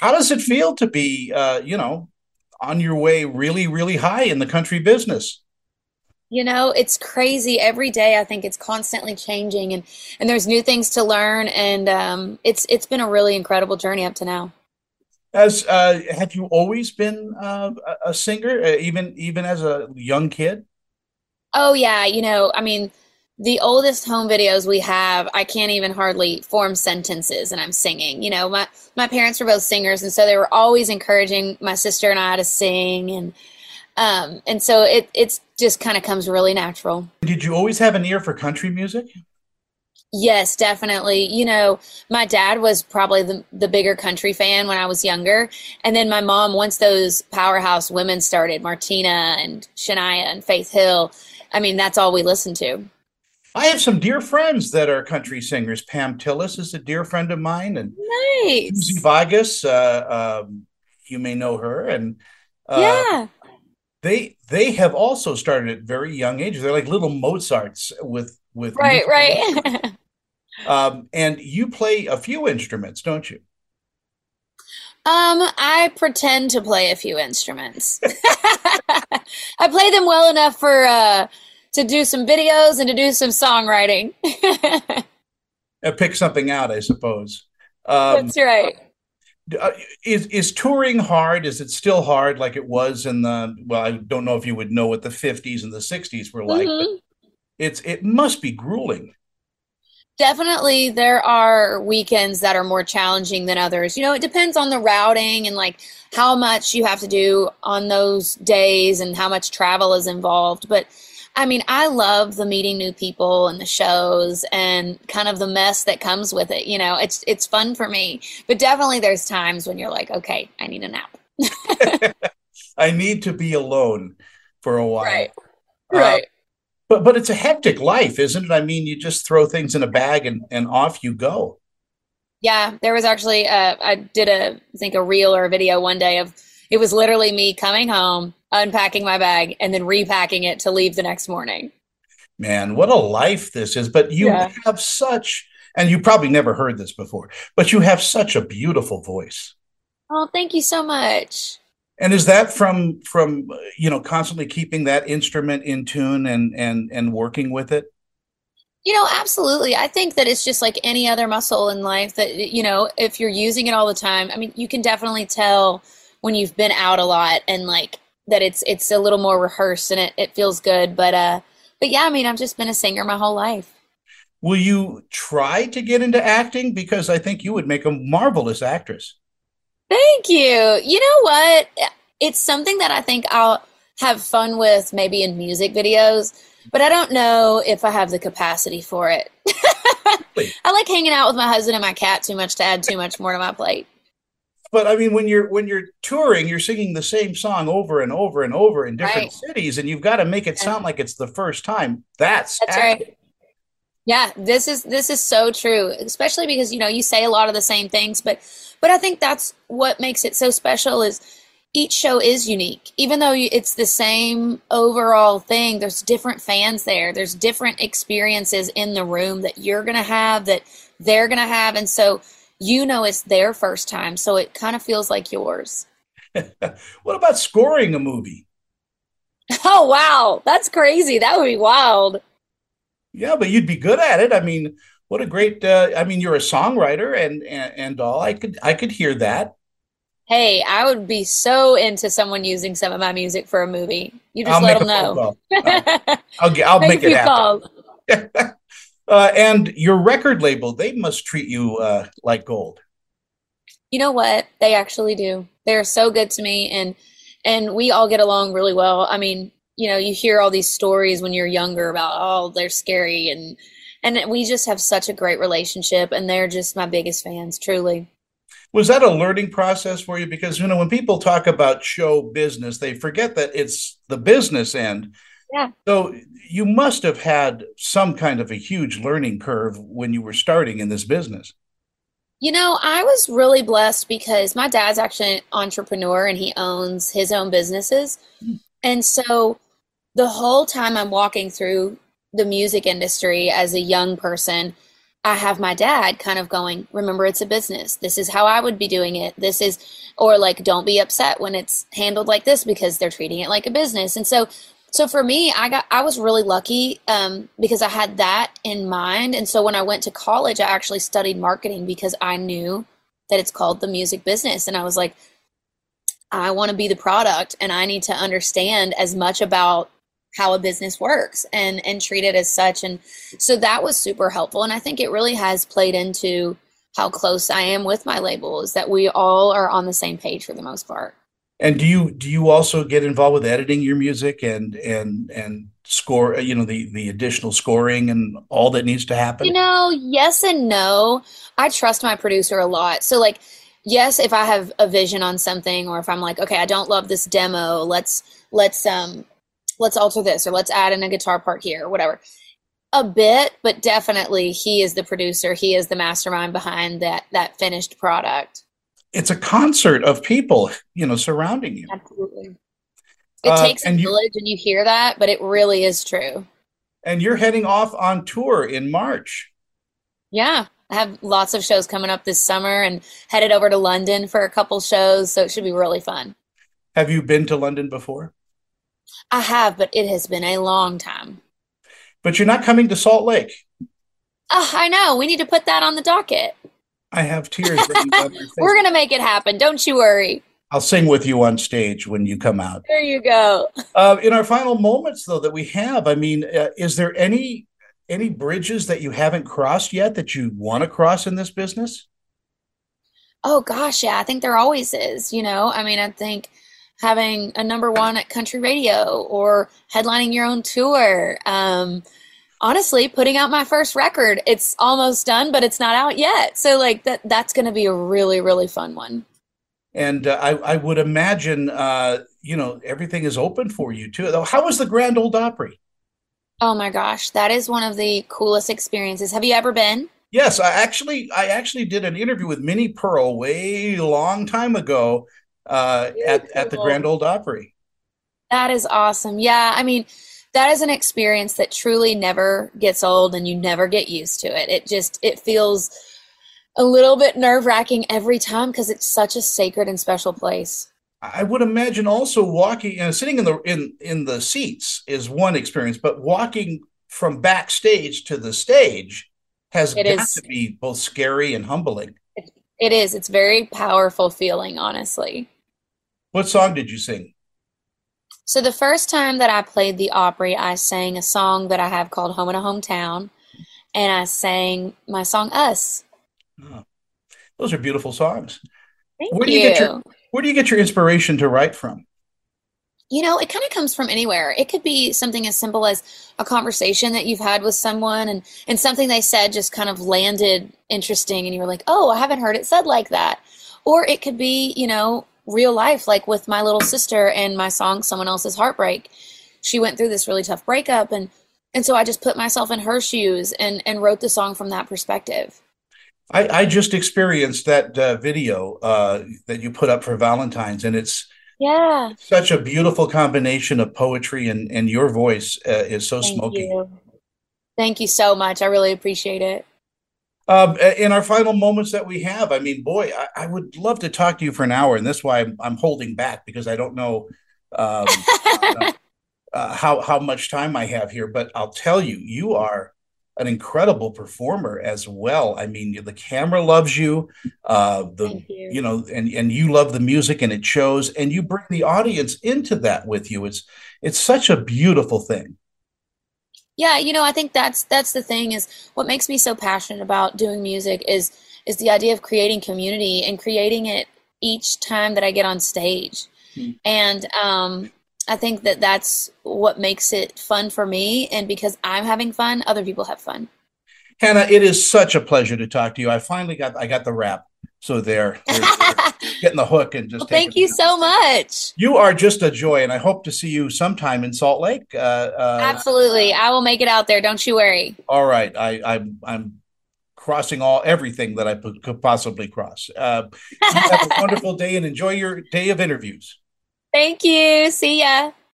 how does it feel to be, uh, you know, on your way really, really high in the country business? You know, it's crazy every day. I think it's constantly changing, and and there's new things to learn, and um, it's it's been a really incredible journey up to now. As uh, have you always been uh, a singer, uh, even even as a young kid? Oh yeah, you know, I mean, the oldest home videos we have, I can't even hardly form sentences, and I'm singing. You know, my my parents were both singers, and so they were always encouraging my sister and I to sing, and um, and so it it's just kind of comes really natural. Did you always have an ear for country music? Yes, definitely. You know, my dad was probably the, the bigger country fan when I was younger. And then my mom, once those powerhouse women started, Martina and Shania and Faith Hill, I mean, that's all we listened to. I have some dear friends that are country singers. Pam Tillis is a dear friend of mine, and nice. Suzy Bogguss. Uh, um, you may know her, and uh, yeah, they they have also started at very young ages. They're like little Mozarts with with right, right. um, and you play a few instruments, don't you? Um, I pretend to play a few instruments. I play them well enough for uh, to do some videos and to do some songwriting. pick something out, I suppose. Um, That's right. Uh, is is touring hard? Is it still hard like it was in the? Well, I don't know if you would know what the fifties and the sixties were like. Mm-hmm. it's it must be grueling. Definitely, there are weekends that are more challenging than others. You know, it depends on the routing and like how much you have to do on those days and how much travel is involved. But I mean, I love the meeting new people and the shows and kind of the mess that comes with it. You know, it's it's fun for me. But definitely there's times when you're like, okay, I need a nap. I need to be alone for a while. Right. Uh, right. but but it's a hectic life, isn't it? I mean, you just throw things in a bag and, and off you go. Yeah, there was actually uh, I did a I think a reel or a video one day of it was literally me coming home unpacking my bag, and then repacking it to leave the next morning. Man, what a life this is. But you yeah. have such, and you probably never heard this before, but you have such a beautiful voice. Oh, thank you so much. And is that from from you know constantly keeping that instrument in tune and and and working with it? You know, absolutely. I think that it's just like any other muscle in life that you know, if you're using it all the time, I mean, you can definitely tell when you've been out a lot and like that it's it's a little more rehearsed and it, it feels good. But uh but yeah, I mean I've just been a singer my whole life. Will you try to get into acting? Because I think you would make a marvelous actress. Thank you. You know what? It's something that I think I'll have fun with maybe in music videos, but I don't know if I have the capacity for it. I like hanging out with my husband and my cat too much to add too much more to my plate but I mean, when you're when you're touring, you're singing the same song over and over and over in different right. cities, and you've got to make it sound like it's the first time. That's that's right. Yeah, this is this is so true, especially because you know you say a lot of the same things, but but I think that's what makes it so special is each show is unique, even though it's the same overall thing. There's different fans there. There's different experiences in the room that you're gonna have that they're gonna have, and so you know it's their first time, so it kind of feels like yours. what about scoring a movie? Oh wow, that's crazy. That would be wild. Yeah, but you'd be good at it. I mean, what a great uh, I mean, you're a songwriter and, and and all. I could I could hear that. Hey, I would be so into someone using some of my music for a movie. You just I'll let them know. I'll, I'll, I'll make it happen. Uh, and your record label, they must treat you uh, like gold. You know what? They actually do. They're so good to me, and and we all get along really well. I mean, you know, you hear all these stories when you're younger about oh they're scary, and and we just have such a great relationship, and they're just my biggest fans, truly. Was that a learning process for you? Because you know, when people talk about show business, they forget that it's the business end yeah. So you must have had some kind of a huge learning curve when you were starting in this business. You know, I was really blessed because my dad's actually an entrepreneur and he owns his own businesses. Hmm. And so the whole time I'm walking through the music industry as a young person, I have my dad kind of going, remember, it's a business. This is how I would be doing it. This is, or like, don't be upset when it's handled like this because they're treating it like a business. And so, so for me, I got, I was really lucky um, because I had that in mind. And so when I went to college, I actually studied marketing because I knew that it's called the music business. And I was like, I want to be the product and I need to understand as much about how a business works and and treat it as such and so that was super helpful and i think it really has played into how close i am with my label is that we all are on the same page for the most part and do you do you also get involved with editing your music and and and score you know the the additional scoring and all that needs to happen? You know yes and no. I trust my producer a lot. So like yes if i have a vision on something or if i'm like okay i don't love this demo. Let's let's um let's alter this or let's add in a guitar part here or whatever. A bit but definitely he is the producer. He is the mastermind behind that that finished product it's a concert of people you know surrounding you absolutely it uh, takes a village you, and you hear that but it really is true and you're heading off on tour in march yeah i have lots of shows coming up this summer and headed over to london for a couple shows so it should be really fun have you been to london before I have, but it has been a long time. But you're not coming to Salt Lake. Oh, I know. We need to put that on the docket. I have tears. We're going to make it happen. Don't you worry. I'll sing with you on stage when you come out. There you go. Uh, in our final moments, though, that we have, I mean, uh, is there any any bridges that you haven't crossed yet that you want to cross in this business? Oh gosh, yeah. I think there always is. You know, I mean, I think having a number one at country radio or headlining your own tour. Um, honestly, putting out my first record. It's almost done, but it's not out yet. So like that that's going to be a really really fun one. And uh, I, I would imagine, uh, you know, everything is open for you too. How was the Grand Ole Opry? Oh my gosh, that is one of the coolest experiences. Have you ever been? Yes, I actually I actually did an interview with Minnie Pearl way long time ago uh, at, at the Grand Ole Opry. That is awesome. Yeah, I mean, that is an experience that truly never gets old and you never get used to it. It just it feels a little bit nerve wracking every time because it's such a sacred and special place. I would imagine also walking, know, sitting in the in in the seats is one experience, but walking from backstage to the stage has it got is, to be both scary and humbling. It, it is. It's very powerful feeling, honestly. What song did you sing? So the first time that I played the Opry, I sang a song that I have called "Home in a Hometown," and I sang my song "Us." Oh, those are beautiful songs. Thank where do you. you get your Where do you get your inspiration to write from? You know, it kind of comes from anywhere. It could be something as simple as a conversation that you've had with someone, and and something they said just kind of landed interesting, and you were like, "Oh, I haven't heard it said like that." Or it could be, you know, real life, like with my little sister and my song "Someone Else's Heartbreak." She went through this really tough breakup, and and so I just put myself in her shoes and and wrote the song from that perspective. I, I just experienced that uh, video uh, that you put up for Valentine's, and it's yeah such a beautiful combination of poetry and and your voice uh, is so Thank smoky. You. Thank you so much. I really appreciate it. Um, in our final moments that we have, I mean, boy, I, I, would love to talk to you for an hour, and that's why I'm, I'm holding back because I don't know um, uh, uh, how how much time I have here. But I'll tell you, you are an incredible performer as well. I mean, the camera loves you, uh, the you. you know, and and you love the music, and it shows, and you bring the audience into that with you. It's it's such a beautiful thing. Yeah, you know, I think that's that's the thing is what makes me so passionate about doing music is is the idea of creating community and creating it each time that I get on stage. Mm-hmm. And um, I think that that's what makes it fun for me. And because I'm having fun, other people have fun. Hannah, it is such a pleasure to talk to you. I finally got I got the wrap. So there, getting the hook and just. Well, thank you so much. You are just a joy, and I hope to see you sometime in Salt Lake. Uh, uh, Absolutely, I will make it out there. Don't you worry. All right, I, I'm I'm crossing all everything that I could possibly cross. Uh, have a wonderful day and enjoy your day of interviews. Thank you. See ya.